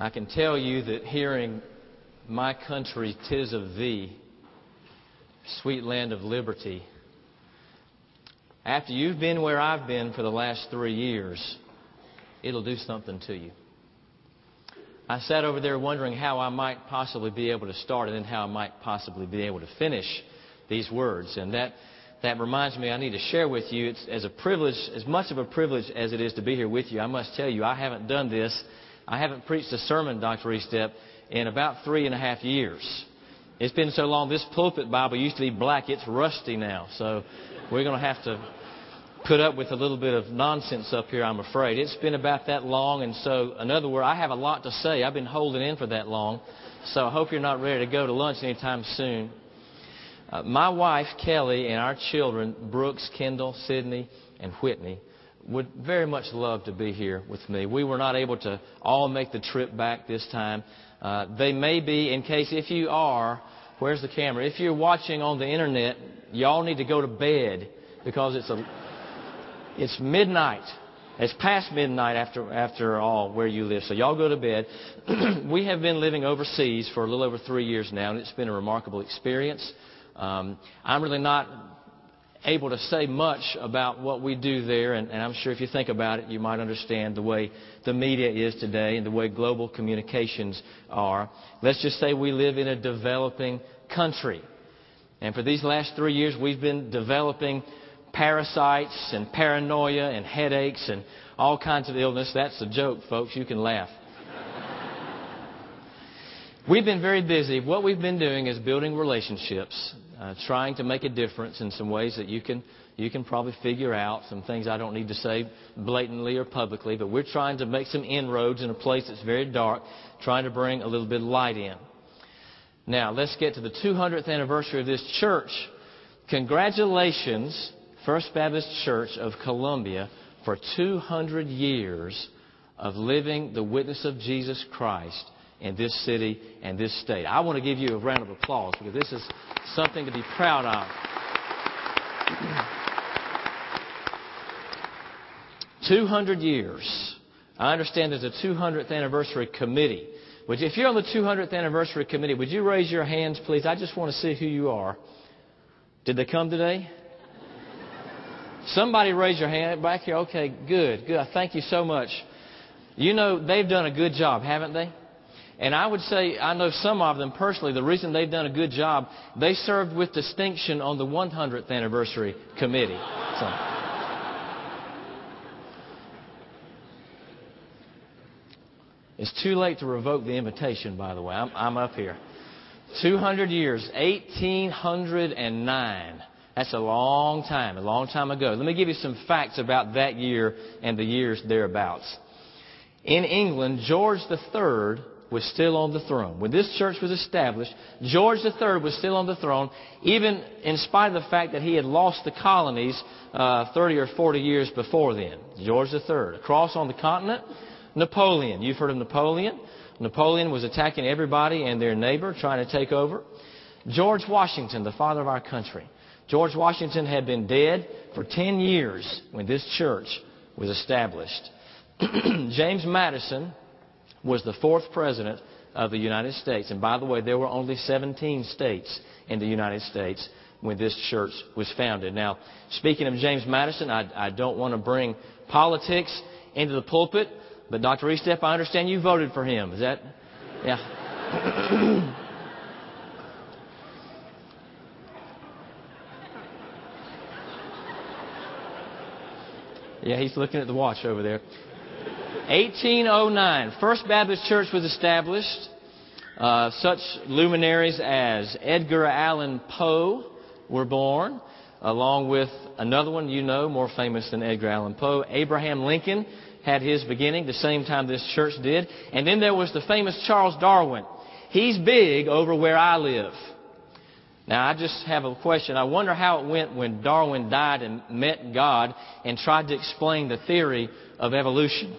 I can tell you that hearing my country, tis of thee, sweet land of liberty, after you've been where I've been for the last three years, it'll do something to you. I sat over there wondering how I might possibly be able to start and then how I might possibly be able to finish these words. And that, that reminds me I need to share with you, it's as a privilege, as much of a privilege as it is to be here with you. I must tell you, I haven't done this. I haven't preached a sermon, Dr. Estep, in about three and a half years. It's been so long, this pulpit Bible used to be black. It's rusty now. So we're going to have to put up with a little bit of nonsense up here, I'm afraid. It's been about that long, and so, in other words, I have a lot to say. I've been holding in for that long, so I hope you're not ready to go to lunch anytime soon. Uh, my wife, Kelly, and our children, Brooks, Kendall, Sydney, and Whitney, would very much love to be here with me. We were not able to all make the trip back this time. Uh, they may be, in case if you are, where's the camera? If you're watching on the internet, y'all need to go to bed because it's a it's midnight. It's past midnight after, after all where you live. So y'all go to bed. we have been living overseas for a little over three years now, and it's been a remarkable experience. Um, I'm really not able to say much about what we do there, and, and I'm sure if you think about it, you might understand the way the media is today and the way global communications are. Let's just say we live in a developing country. And for these last three years, we've been developing parasites and paranoia and headaches and all kinds of illness. That's a joke, folks. You can laugh. we've been very busy. What we've been doing is building relationships, uh, trying to make a difference in some ways that you can you can probably figure out some things I don't need to say blatantly or publicly, but we're trying to make some inroads in a place that's very dark, trying to bring a little bit of light in. Now, let's get to the 200th anniversary of this church. Congratulations First Baptist Church of Columbia for 200 years of living the witness of Jesus Christ in this city and this state. I want to give you a round of applause because this is something to be proud of. 200 years. I understand there's a 200th anniversary committee. Which, if you're on the 200th anniversary committee, would you raise your hands, please? I just want to see who you are. Did they come today? Somebody raise your hand back here. Okay, good, good. Thank you so much. You know, they've done a good job, haven't they? And I would say, I know some of them personally, the reason they've done a good job, they served with distinction on the 100th anniversary committee. So. It's too late to revoke the invitation, by the way. I'm, I'm up here. 200 years, 1809. That's a long time, a long time ago. Let me give you some facts about that year and the years thereabouts. In England, George III was still on the throne. When this church was established, George III was still on the throne, even in spite of the fact that he had lost the colonies uh, 30 or 40 years before then. George III. Across on the continent, Napoleon. You've heard of Napoleon. Napoleon was attacking everybody and their neighbor, trying to take over. George Washington, the father of our country. George Washington had been dead for 10 years when this church was established. James Madison was the fourth president of the United States. And by the way, there were only 17 states in the United States when this church was founded. Now, speaking of James Madison, I, I don't want to bring politics into the pulpit, but Dr. Estep, I understand you voted for him. Is that? Yeah. Yeah, he's looking at the watch over there. 1809, First Baptist Church was established. Uh, such luminaries as Edgar Allan Poe were born, along with another one you know, more famous than Edgar Allan Poe. Abraham Lincoln had his beginning the same time this church did. And then there was the famous Charles Darwin. He's big over where I live. Now, I just have a question. I wonder how it went when Darwin died and met God and tried to explain the theory of evolution.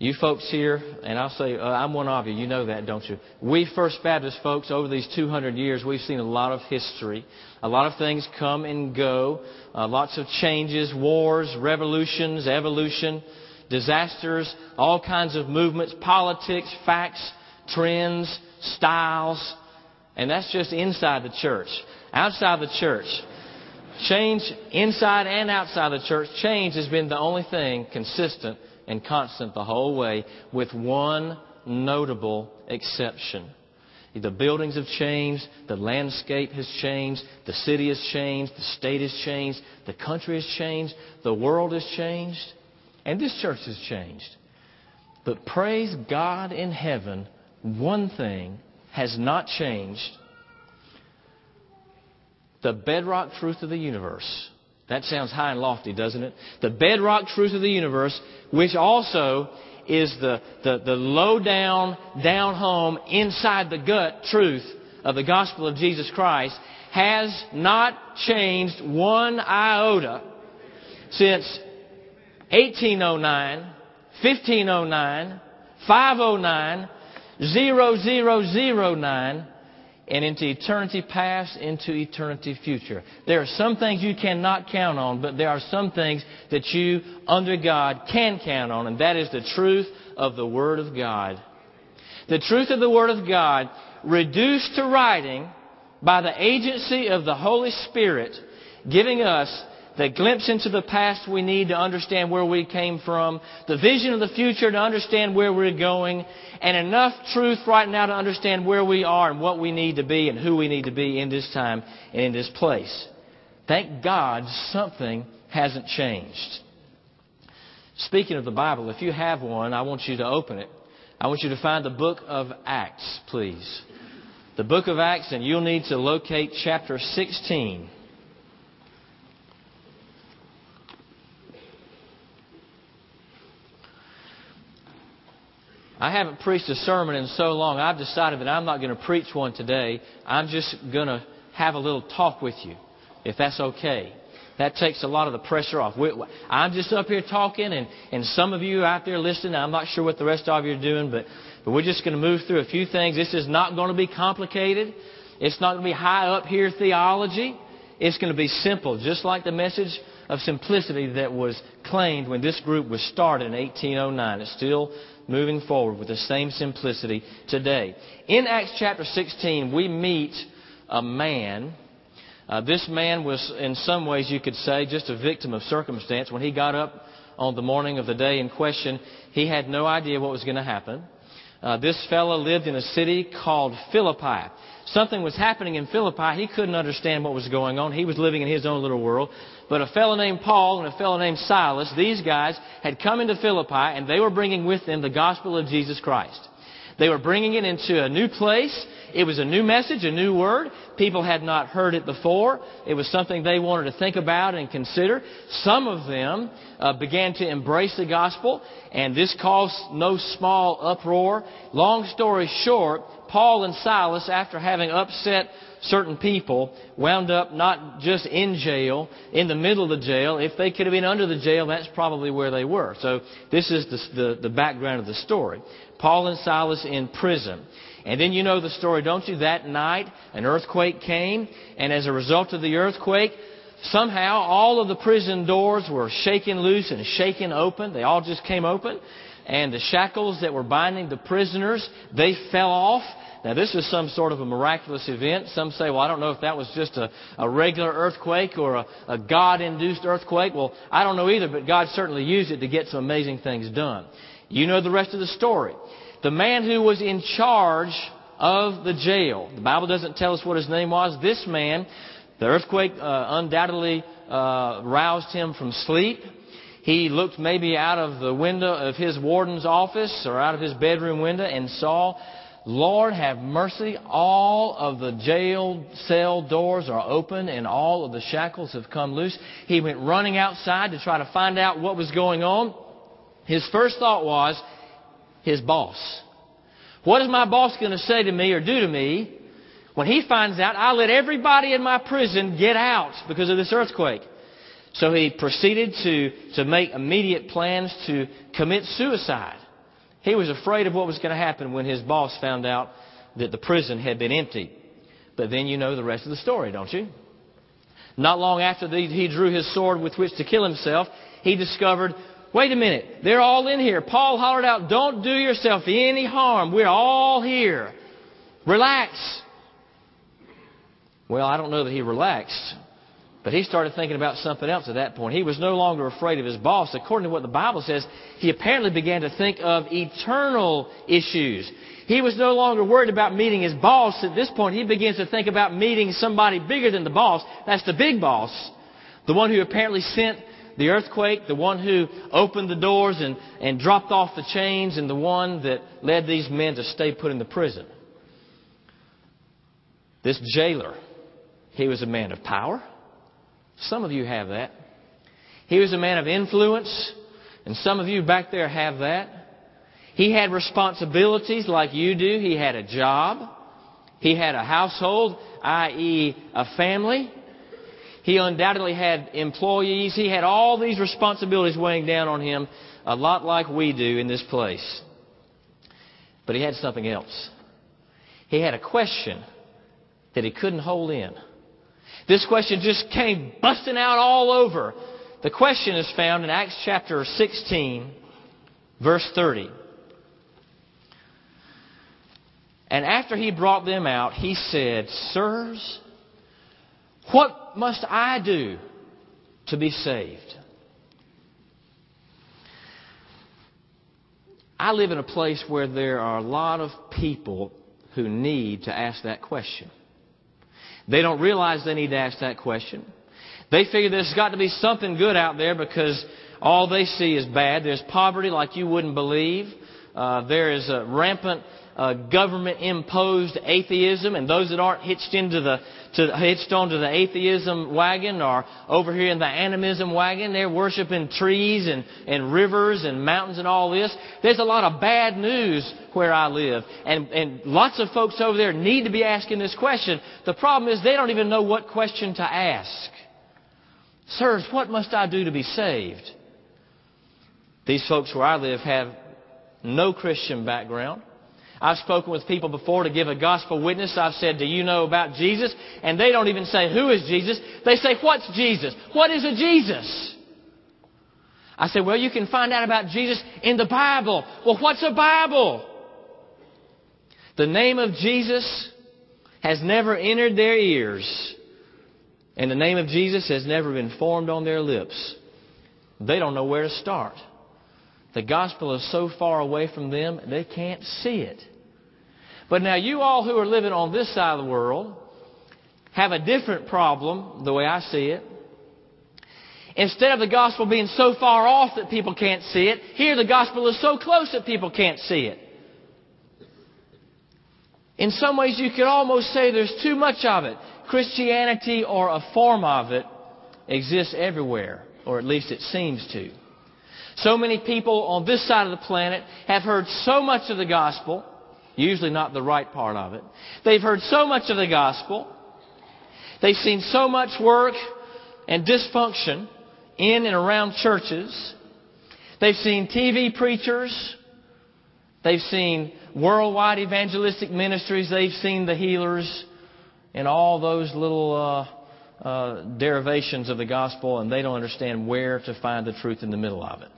You folks here, and I'll say, uh, I'm one of you, you know that, don't you? We First Baptist folks, over these 200 years, we've seen a lot of history. A lot of things come and go. Uh, lots of changes, wars, revolutions, evolution. disasters, all kinds of movements, politics, facts, trends, styles. And that's just inside the church. Outside the church, change inside and outside the church, change has been the only thing consistent and constant the whole way, with one notable exception. The buildings have changed, the landscape has changed, the city has changed, the state has changed, the country has changed, the world has changed, and this church has changed. But praise God in heaven, one thing has not changed. The bedrock truth of the universe. That sounds high and lofty, doesn't it? The bedrock truth of the universe, which also is the, the, the low down, down home, inside the gut truth of the gospel of Jesus Christ, has not changed one iota since 1809, 1509, 509, 0009, and into eternity past, into eternity future. There are some things you cannot count on, but there are some things that you, under God, can count on, and that is the truth of the Word of God. The truth of the Word of God, reduced to writing by the agency of the Holy Spirit, giving us the glimpse into the past we need to understand where we came from, the vision of the future to understand where we're going, and enough truth right now to understand where we are and what we need to be and who we need to be in this time and in this place. Thank God something hasn't changed. Speaking of the Bible, if you have one, I want you to open it. I want you to find the book of Acts, please. The book of Acts, and you'll need to locate chapter 16. I haven't preached a sermon in so long, I've decided that I'm not going to preach one today. I'm just going to have a little talk with you, if that's okay. That takes a lot of the pressure off. I'm just up here talking, and, and some of you out there listening, I'm not sure what the rest of you are doing, but, but we're just going to move through a few things. This is not going to be complicated. It's not going to be high up here theology. It's going to be simple, just like the message of simplicity that was claimed when this group was started in 1809. It's still moving forward with the same simplicity today. In Acts chapter 16, we meet a man. Uh, this man was, in some ways, you could say, just a victim of circumstance. When he got up on the morning of the day in question, he had no idea what was going to happen. Uh, this fellow lived in a city called Philippi. Something was happening in Philippi. He couldn't understand what was going on. He was living in his own little world. But a fellow named Paul and a fellow named Silas, these guys had come into Philippi and they were bringing with them the gospel of Jesus Christ. They were bringing it into a new place. It was a new message, a new word. People had not heard it before. It was something they wanted to think about and consider. Some of them uh, began to embrace the gospel, and this caused no small uproar. Long story short, Paul and Silas, after having upset certain people, wound up not just in jail, in the middle of the jail. If they could have been under the jail, that's probably where they were. So this is the, the, the background of the story. Paul and Silas in prison. And then you know the story, don't you? That night, an earthquake came, and as a result of the earthquake, somehow all of the prison doors were shaken loose and shaken open. They all just came open and the shackles that were binding the prisoners, they fell off. Now, this is some sort of a miraculous event. Some say, well, I don't know if that was just a, a regular earthquake or a, a God induced earthquake. Well, I don't know either, but God certainly used it to get some amazing things done. You know the rest of the story. The man who was in charge of the jail, the Bible doesn't tell us what his name was. This man, the earthquake uh, undoubtedly uh, roused him from sleep. He looked maybe out of the window of his warden's office or out of his bedroom window and saw, Lord have mercy, all of the jail cell doors are open and all of the shackles have come loose. He went running outside to try to find out what was going on. His first thought was, his boss. What is my boss going to say to me or do to me when he finds out I let everybody in my prison get out because of this earthquake? So he proceeded to, to make immediate plans to commit suicide. He was afraid of what was going to happen when his boss found out that the prison had been emptied. But then you know the rest of the story, don't you? Not long after he drew his sword with which to kill himself, he discovered wait a minute, they're all in here. Paul hollered out, don't do yourself any harm. We're all here. Relax. Well, I don't know that he relaxed, but he started thinking about something else at that point. He was no longer afraid of his boss. According to what the Bible says, he apparently began to think of eternal issues. He was no longer worried about meeting his boss. At this point, he begins to think about meeting somebody bigger than the boss. That's the big boss. The one who apparently sent the earthquake, the one who opened the doors and, and dropped off the chains, and the one that led these men to stay put in the prison. This jailer, he was a man of power. Some of you have that. He was a man of influence, and some of you back there have that. He had responsibilities like you do. He had a job. He had a household, i.e., a family. He undoubtedly had employees. He had all these responsibilities weighing down on him, a lot like we do in this place. But he had something else. He had a question that he couldn't hold in. This question just came busting out all over. The question is found in Acts chapter 16, verse 30. And after he brought them out, he said, Sirs, what must I do to be saved? I live in a place where there are a lot of people who need to ask that question. They don't realize they need to ask that question. They figure there's got to be something good out there because all they see is bad. There's poverty like you wouldn't believe. Uh, there is a rampant uh, government imposed atheism, and those that aren't hitched into the to, hitched onto the atheism wagon are over here in the animism wagon, they're worshiping trees and, and rivers and mountains and all this. There's a lot of bad news where I live, and and lots of folks over there need to be asking this question. The problem is they don't even know what question to ask. Sirs, what must I do to be saved? These folks where I live have no Christian background. I've spoken with people before to give a gospel witness. I've said, Do you know about Jesus? And they don't even say, Who is Jesus? They say, What's Jesus? What is a Jesus? I said, Well, you can find out about Jesus in the Bible. Well, what's a Bible? The name of Jesus has never entered their ears, and the name of Jesus has never been formed on their lips. They don't know where to start. The gospel is so far away from them, they can't see it. But now, you all who are living on this side of the world have a different problem, the way I see it. Instead of the gospel being so far off that people can't see it, here the gospel is so close that people can't see it. In some ways, you could almost say there's too much of it. Christianity or a form of it exists everywhere, or at least it seems to. So many people on this side of the planet have heard so much of the gospel, usually not the right part of it. They've heard so much of the gospel. They've seen so much work and dysfunction in and around churches. They've seen TV preachers. They've seen worldwide evangelistic ministries. They've seen the healers and all those little uh, uh, derivations of the gospel, and they don't understand where to find the truth in the middle of it.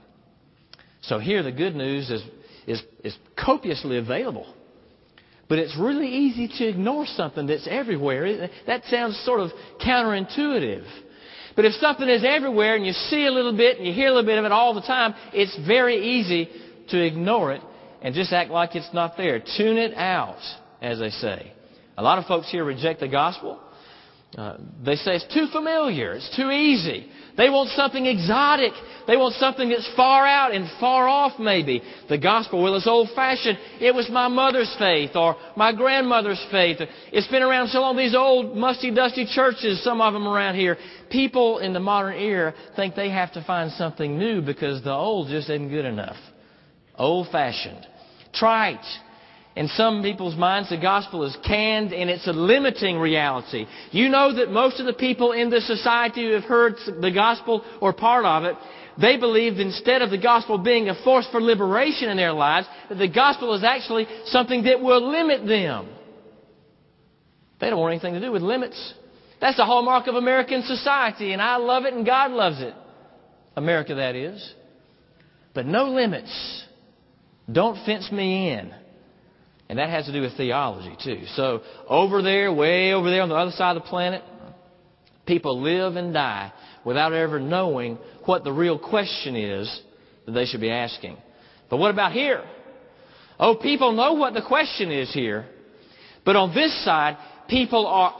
So here the good news is, is, is copiously available. But it's really easy to ignore something that's everywhere. That sounds sort of counterintuitive. But if something is everywhere and you see a little bit and you hear a little bit of it all the time, it's very easy to ignore it and just act like it's not there. Tune it out, as they say. A lot of folks here reject the gospel. Uh, they say it's too familiar, it's too easy. They want something exotic. They want something that's far out and far off, maybe. The gospel, well, it's old fashioned. It was my mother's faith or my grandmother's faith. It's been around so long. These old, musty, dusty churches, some of them around here. People in the modern era think they have to find something new because the old just isn't good enough. Old fashioned. Trite. In some people's minds, the gospel is canned and it's a limiting reality. You know that most of the people in this society who have heard the gospel or part of it, they believe instead of the gospel being a force for liberation in their lives, that the gospel is actually something that will limit them. They don't want anything to do with limits. That's the hallmark of American society, and I love it and God loves it. America, that is. but no limits. Don't fence me in. And that has to do with theology, too. So, over there, way over there on the other side of the planet, people live and die without ever knowing what the real question is that they should be asking. But what about here? Oh, people know what the question is here. But on this side, people are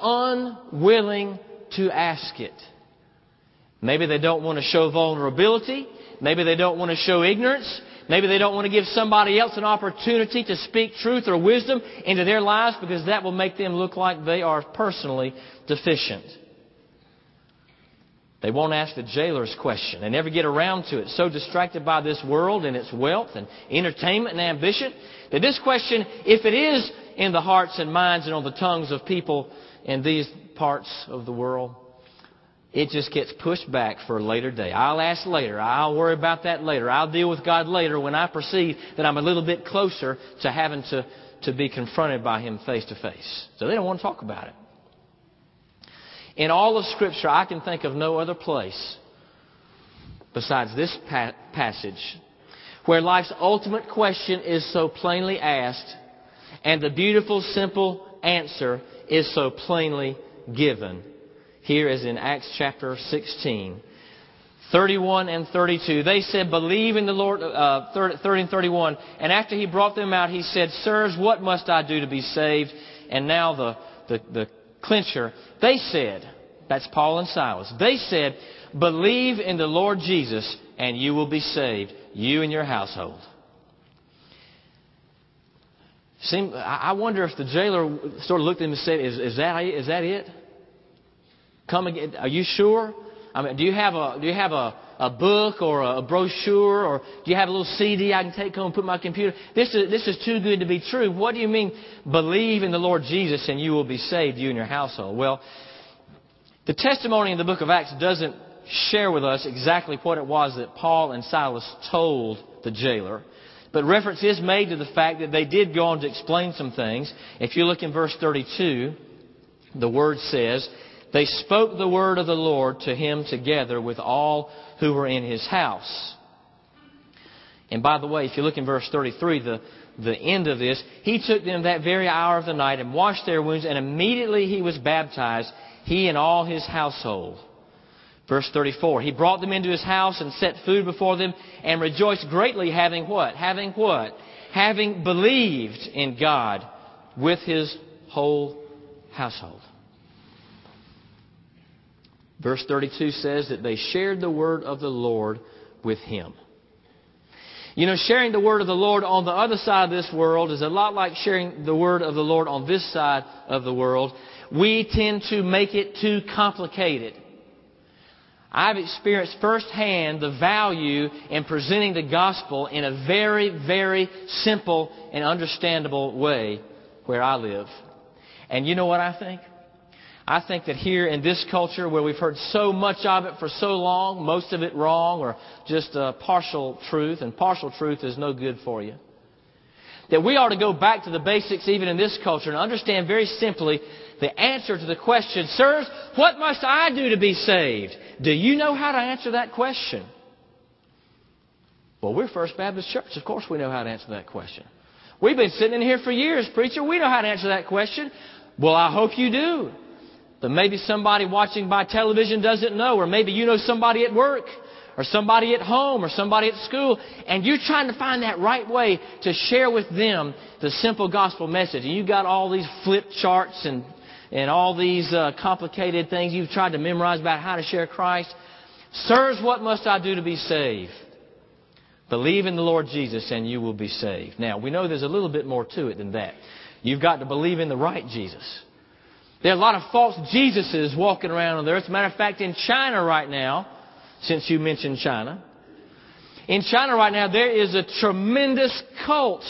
unwilling to ask it. Maybe they don't want to show vulnerability. Maybe they don't want to show ignorance. Maybe they don't want to give somebody else an opportunity to speak truth or wisdom into their lives because that will make them look like they are personally deficient. They won't ask the jailer's question. They never get around to it. So distracted by this world and its wealth and entertainment and ambition that this question, if it is in the hearts and minds and on the tongues of people in these parts of the world, it just gets pushed back for a later day. I'll ask later. I'll worry about that later. I'll deal with God later when I perceive that I'm a little bit closer to having to, to be confronted by Him face to face. So they don't want to talk about it. In all of Scripture, I can think of no other place besides this pa- passage where life's ultimate question is so plainly asked and the beautiful, simple answer is so plainly given here is in Acts chapter 16. 31 and 32. They said, believe in the Lord, uh, 30 and 31. And after he brought them out, he said, sirs, what must I do to be saved? And now the, the, the clincher, they said, that's Paul and Silas, they said, believe in the Lord Jesus and you will be saved, you and your household. Seem, I wonder if the jailer sort of looked at him and said, is, is, that, is that it? Come again. Are you sure? I mean, do you have a do you have a, a book or a brochure or do you have a little CD I can take home and put my computer? This is this is too good to be true. What do you mean? Believe in the Lord Jesus and you will be saved, you and your household. Well, the testimony in the book of Acts doesn't share with us exactly what it was that Paul and Silas told the jailer. But reference is made to the fact that they did go on to explain some things. If you look in verse 32, the word says, they spoke the word of the Lord to him together with all who were in his house. And by the way, if you look in verse 33, the, the end of this, he took them that very hour of the night and washed their wounds, and immediately he was baptized, he and all his household. Verse 34, he brought them into his house and set food before them and rejoiced greatly having what? Having what? Having believed in God with his whole household. Verse 32 says that they shared the word of the Lord with him. You know, sharing the word of the Lord on the other side of this world is a lot like sharing the word of the Lord on this side of the world. We tend to make it too complicated. I've experienced firsthand the value in presenting the gospel in a very, very simple and understandable way where I live. And you know what I think? I think that here in this culture where we've heard so much of it for so long, most of it wrong or just partial truth, and partial truth is no good for you. That we ought to go back to the basics even in this culture and understand very simply the answer to the question, Sirs, what must I do to be saved? Do you know how to answer that question? Well, we're First Baptist Church. Of course we know how to answer that question. We've been sitting in here for years, preacher. We know how to answer that question. Well, I hope you do that maybe somebody watching by television doesn't know, or maybe you know somebody at work, or somebody at home, or somebody at school, and you're trying to find that right way to share with them the simple gospel message. And you've got all these flip charts and, and all these uh, complicated things you've tried to memorize about how to share Christ. Sirs, what must I do to be saved? Believe in the Lord Jesus and you will be saved. Now, we know there's a little bit more to it than that. You've got to believe in the right Jesus. There are a lot of false Jesuses walking around on the earth. As a matter of fact, in China right now, since you mentioned China, in China right now, there is a tremendous cult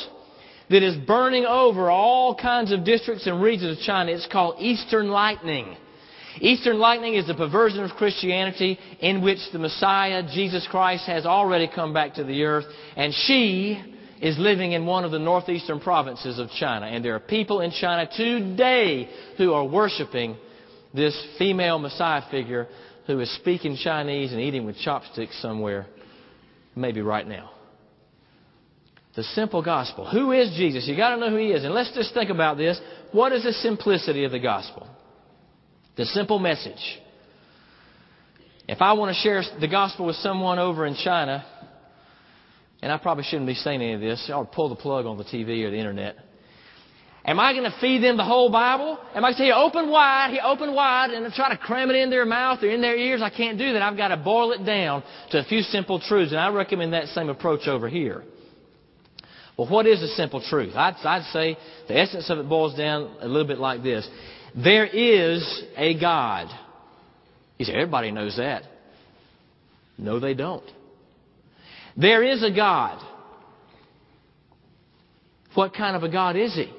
that is burning over all kinds of districts and regions of China. It's called Eastern Lightning. Eastern Lightning is a perversion of Christianity in which the Messiah, Jesus Christ, has already come back to the earth, and she is living in one of the northeastern provinces of China. And there are people in China today who are worshiping this female Messiah figure who is speaking Chinese and eating with chopsticks somewhere, maybe right now. The simple gospel. Who is Jesus? You've got to know who he is. And let's just think about this. What is the simplicity of the gospel? The simple message. If I want to share the gospel with someone over in China, and I probably shouldn't be saying any of this, I'll pull the plug on the TV or the internet. Am I going to feed them the whole Bible? Am I going to say, open wide, open wide, and try to cram it in their mouth or in their ears? I can't do that. I've got to boil it down to a few simple truths, and I recommend that same approach over here. Well, what is a simple truth? I'd, I'd say the essence of it boils down a little bit like this. There is a God. You say, everybody knows that. No, they don't. There is a God. What kind of a God is He?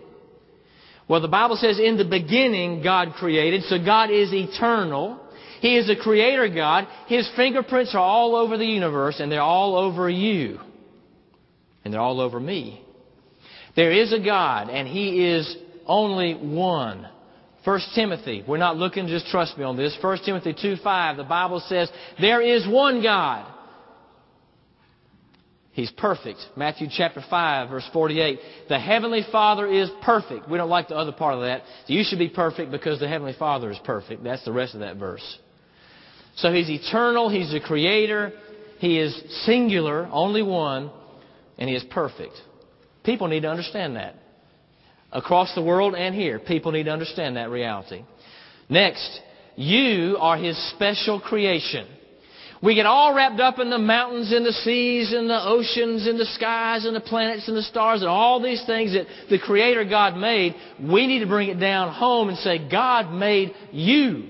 Well, the Bible says in the beginning God created, so God is eternal. He is a creator God. His fingerprints are all over the universe and they're all over you. And they're all over me. There is a God and He is only one. 1 Timothy, we're not looking, just trust me on this. 1 Timothy 2 5, the Bible says, There is one God. He's perfect. Matthew chapter 5 verse 48. The Heavenly Father is perfect. We don't like the other part of that. You should be perfect because the Heavenly Father is perfect. That's the rest of that verse. So He's eternal. He's the Creator. He is singular, only one, and He is perfect. People need to understand that. Across the world and here, people need to understand that reality. Next, you are His special creation. We get all wrapped up in the mountains and the seas and the oceans and the skies and the planets and the stars and all these things that the Creator God made. We need to bring it down home and say, God made you.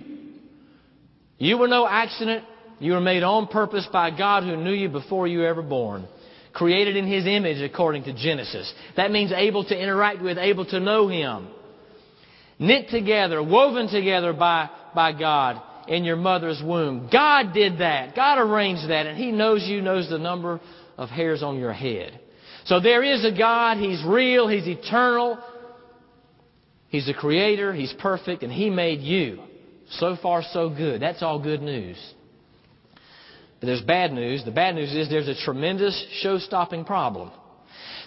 You were no accident. You were made on purpose by God who knew you before you were ever born. Created in His image according to Genesis. That means able to interact with, able to know Him. Knit together, woven together by, by God in your mother's womb. God did that. God arranged that, and He knows you, knows the number of hairs on your head. So there is a God. He's real. He's eternal. He's the creator. He's perfect, and He made you. So far, so good. That's all good news. But there's bad news. The bad news is there's a tremendous show stopping problem.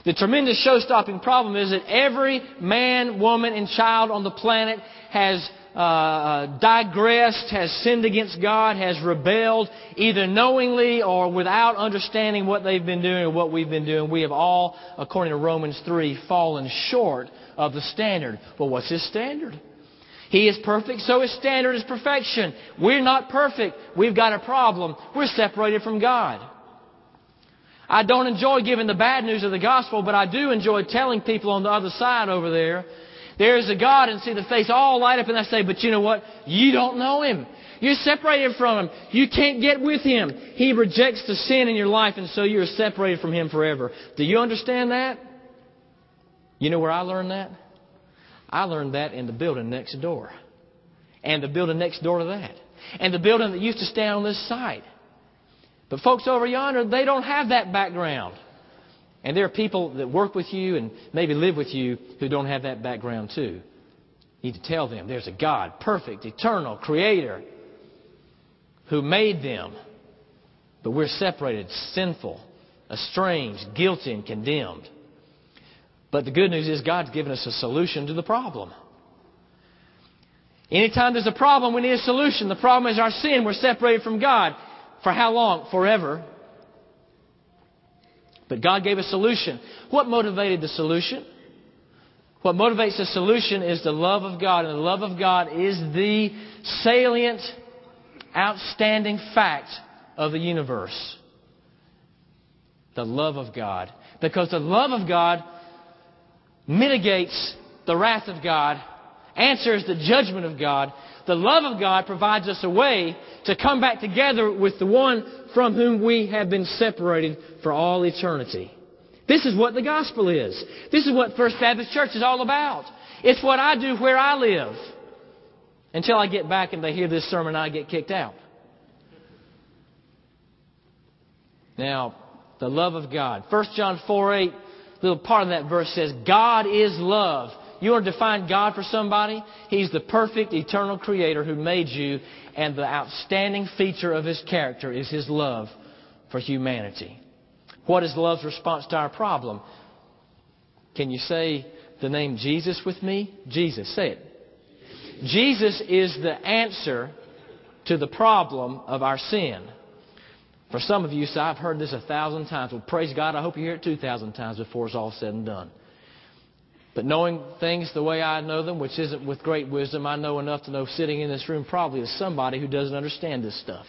The tremendous show stopping problem is that every man, woman, and child on the planet has uh, uh, digressed, has sinned against God, has rebelled, either knowingly or without understanding what they've been doing or what we've been doing. We have all, according to Romans 3, fallen short of the standard. Well, what's His standard? He is perfect, so His standard is perfection. We're not perfect. We've got a problem. We're separated from God. I don't enjoy giving the bad news of the gospel, but I do enjoy telling people on the other side over there there is a God and see the face all light up and I say, but you know what? You don't know Him. You're separated from Him. You can't get with Him. He rejects the sin in your life and so you're separated from Him forever. Do you understand that? You know where I learned that? I learned that in the building next door. And the building next door to that. And the building that used to stand on this side. But folks over yonder, they don't have that background. And there are people that work with you and maybe live with you who don't have that background too. You need to tell them there's a God, perfect, eternal, creator, who made them. But we're separated, sinful, estranged, guilty, and condemned. But the good news is God's given us a solution to the problem. Anytime there's a problem, we need a solution. The problem is our sin. We're separated from God. For how long? Forever. But God gave a solution. What motivated the solution? What motivates the solution is the love of God, and the love of God is the salient, outstanding fact of the universe. The love of God. Because the love of God mitigates the wrath of God, answers the judgment of God. The love of God provides us a way to come back together with the one from whom we have been separated for all eternity. This is what the gospel is. This is what First Baptist Church is all about. It's what I do where I live. Until I get back and they hear this sermon, I get kicked out. Now, the love of God. 1 John 4 8, little part of that verse says, God is love. You want to define God for somebody? He's the perfect, eternal creator who made you, and the outstanding feature of his character is his love for humanity. What is love's response to our problem? Can you say the name Jesus with me? Jesus. Say it. Jesus is the answer to the problem of our sin. For some of you, say, I've heard this a thousand times. Well, praise God, I hope you hear it 2,000 times before it's all said and done. But knowing things the way I know them, which isn't with great wisdom, I know enough to know sitting in this room probably is somebody who doesn't understand this stuff.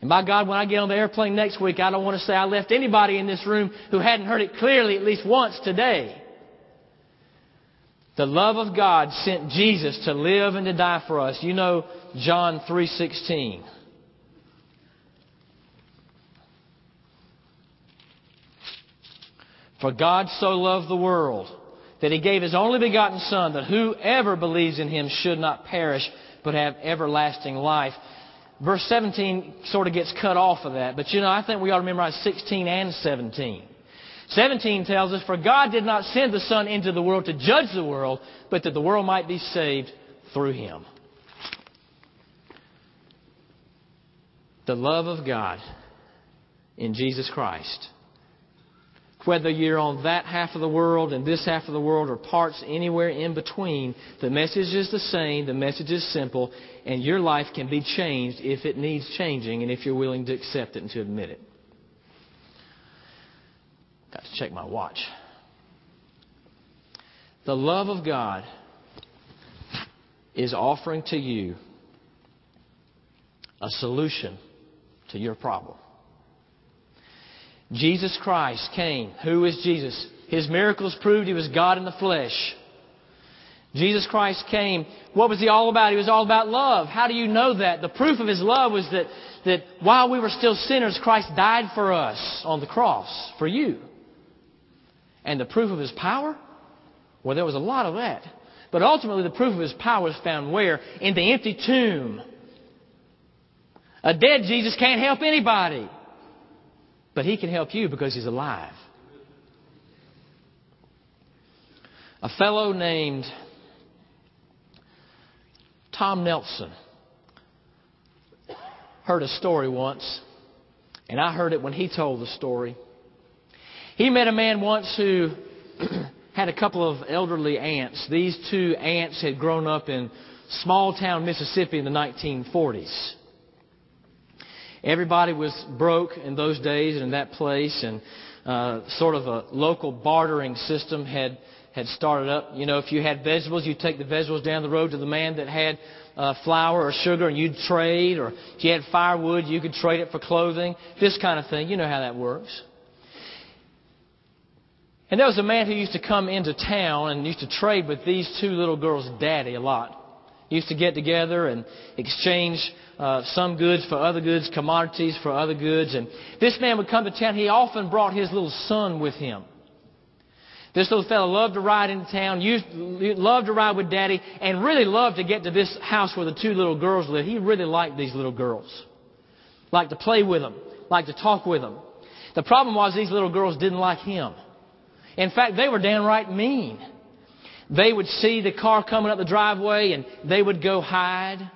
And by God, when I get on the airplane next week, I don't want to say I left anybody in this room who hadn't heard it clearly at least once today. The love of God sent Jesus to live and to die for us. You know John 3:16. For God so loved the world that he gave his only begotten Son, that whoever believes in him should not perish, but have everlasting life. Verse 17 sort of gets cut off of that, but you know, I think we ought to memorize 16 and 17. 17 tells us, For God did not send the Son into the world to judge the world, but that the world might be saved through him. The love of God in Jesus Christ whether you're on that half of the world and this half of the world or parts anywhere in between, the message is the same, the message is simple, and your life can be changed if it needs changing and if you're willing to accept it and to admit it. Got to check my watch. The love of God is offering to you a solution to your problem. Jesus Christ came. Who is Jesus? His miracles proved he was God in the flesh. Jesus Christ came. What was he all about? He was all about love. How do you know that? The proof of his love was that, that while we were still sinners, Christ died for us on the cross, for you. And the proof of his power? Well, there was a lot of that. But ultimately, the proof of his power was found where? In the empty tomb. A dead Jesus can't help anybody. But He can help you because He's alive. A fellow named Tom Nelson heard a story once, and I heard it when he told the story. He met a man once who had a couple of elderly aunts. These two aunts had grown up in small town Mississippi in the 1940s. Everybody was broke in those days and in that place, and uh, sort of a local bartering system had had started up. You know, if you had vegetables, you'd take the vegetables down the road to the man that had uh, flour or sugar, and you'd trade. Or if you had firewood, you could trade it for clothing. This kind of thing. You know how that works. And there was a man who used to come into town and used to trade with these two little girls' daddy a lot. Used to get together and exchange uh, some goods for other goods, commodities for other goods. And this man would come to town. He often brought his little son with him. This little fellow loved to ride into town, used, loved to ride with daddy, and really loved to get to this house where the two little girls lived. He really liked these little girls. Liked to play with them. Liked to talk with them. The problem was these little girls didn't like him. In fact, they were downright mean. They would see the car coming up the driveway and they would go hide.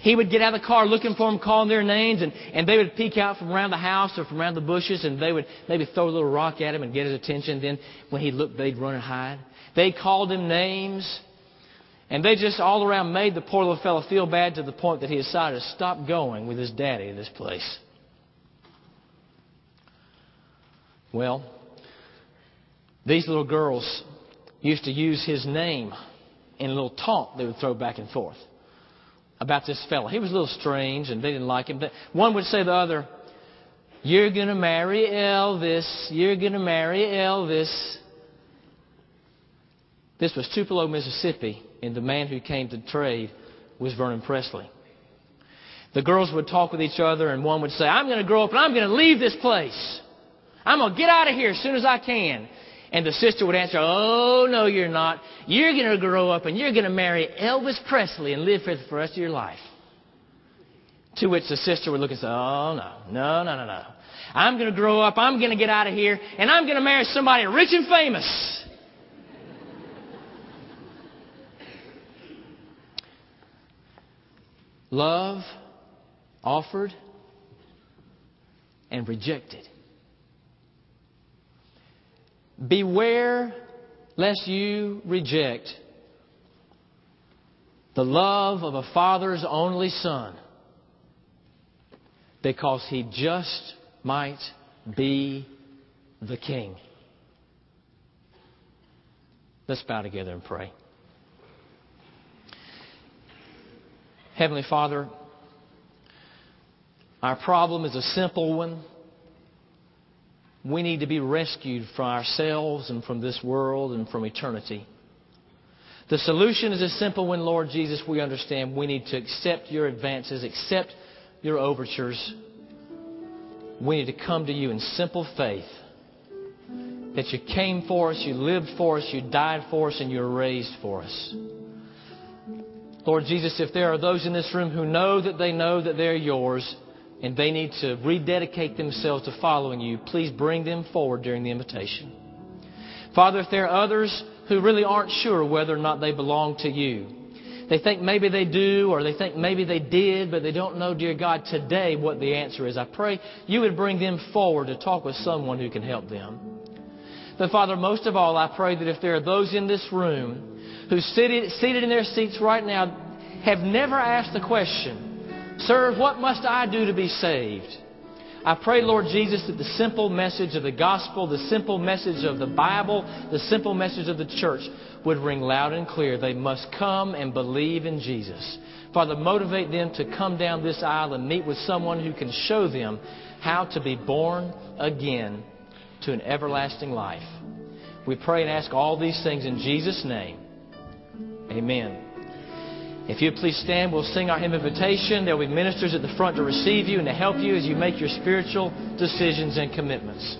He would get out of the car looking for them, calling their names, and, and they would peek out from around the house or from around the bushes, and they would maybe throw a little rock at him and get his attention. Then when he looked, they'd run and hide. They called him names, and they just all around made the poor little fellow feel bad to the point that he decided to stop going with his daddy to this place. Well, these little girls used to use his name in a little taunt they would throw back and forth about this fellow. He was a little strange and they didn't like him. But One would say to the other, You're going to marry Elvis. You're going to marry Elvis. This was Tupelo, Mississippi, and the man who came to trade was Vernon Presley. The girls would talk with each other, and one would say, I'm going to grow up and I'm going to leave this place. I'm going to get out of here as soon as I can. And the sister would answer, Oh, no, you're not. You're going to grow up and you're going to marry Elvis Presley and live for the rest of your life. To which the sister would look and say, Oh, no, no, no, no, no. I'm going to grow up, I'm going to get out of here, and I'm going to marry somebody rich and famous. Love offered and rejected. Beware lest you reject the love of a father's only son because he just might be the king. Let's bow together and pray. Heavenly Father, our problem is a simple one. We need to be rescued from ourselves and from this world and from eternity. The solution is a simple one, Lord Jesus. We understand we need to accept your advances, accept your overtures. We need to come to you in simple faith that you came for us, you lived for us, you died for us, and you're raised for us. Lord Jesus, if there are those in this room who know that they know that they're yours and they need to rededicate themselves to following you, please bring them forward during the invitation. Father, if there are others who really aren't sure whether or not they belong to you, they think maybe they do or they think maybe they did, but they don't know, dear God, today what the answer is. I pray you would bring them forward to talk with someone who can help them. But Father, most of all, I pray that if there are those in this room who seated, seated in their seats right now have never asked the question, Sir, what must I do to be saved? I pray, Lord Jesus, that the simple message of the gospel, the simple message of the Bible, the simple message of the church would ring loud and clear. They must come and believe in Jesus. Father, motivate them to come down this aisle and meet with someone who can show them how to be born again to an everlasting life. We pray and ask all these things in Jesus' name. Amen. If you please stand, we'll sing our hymn invitation. There will be ministers at the front to receive you and to help you as you make your spiritual decisions and commitments.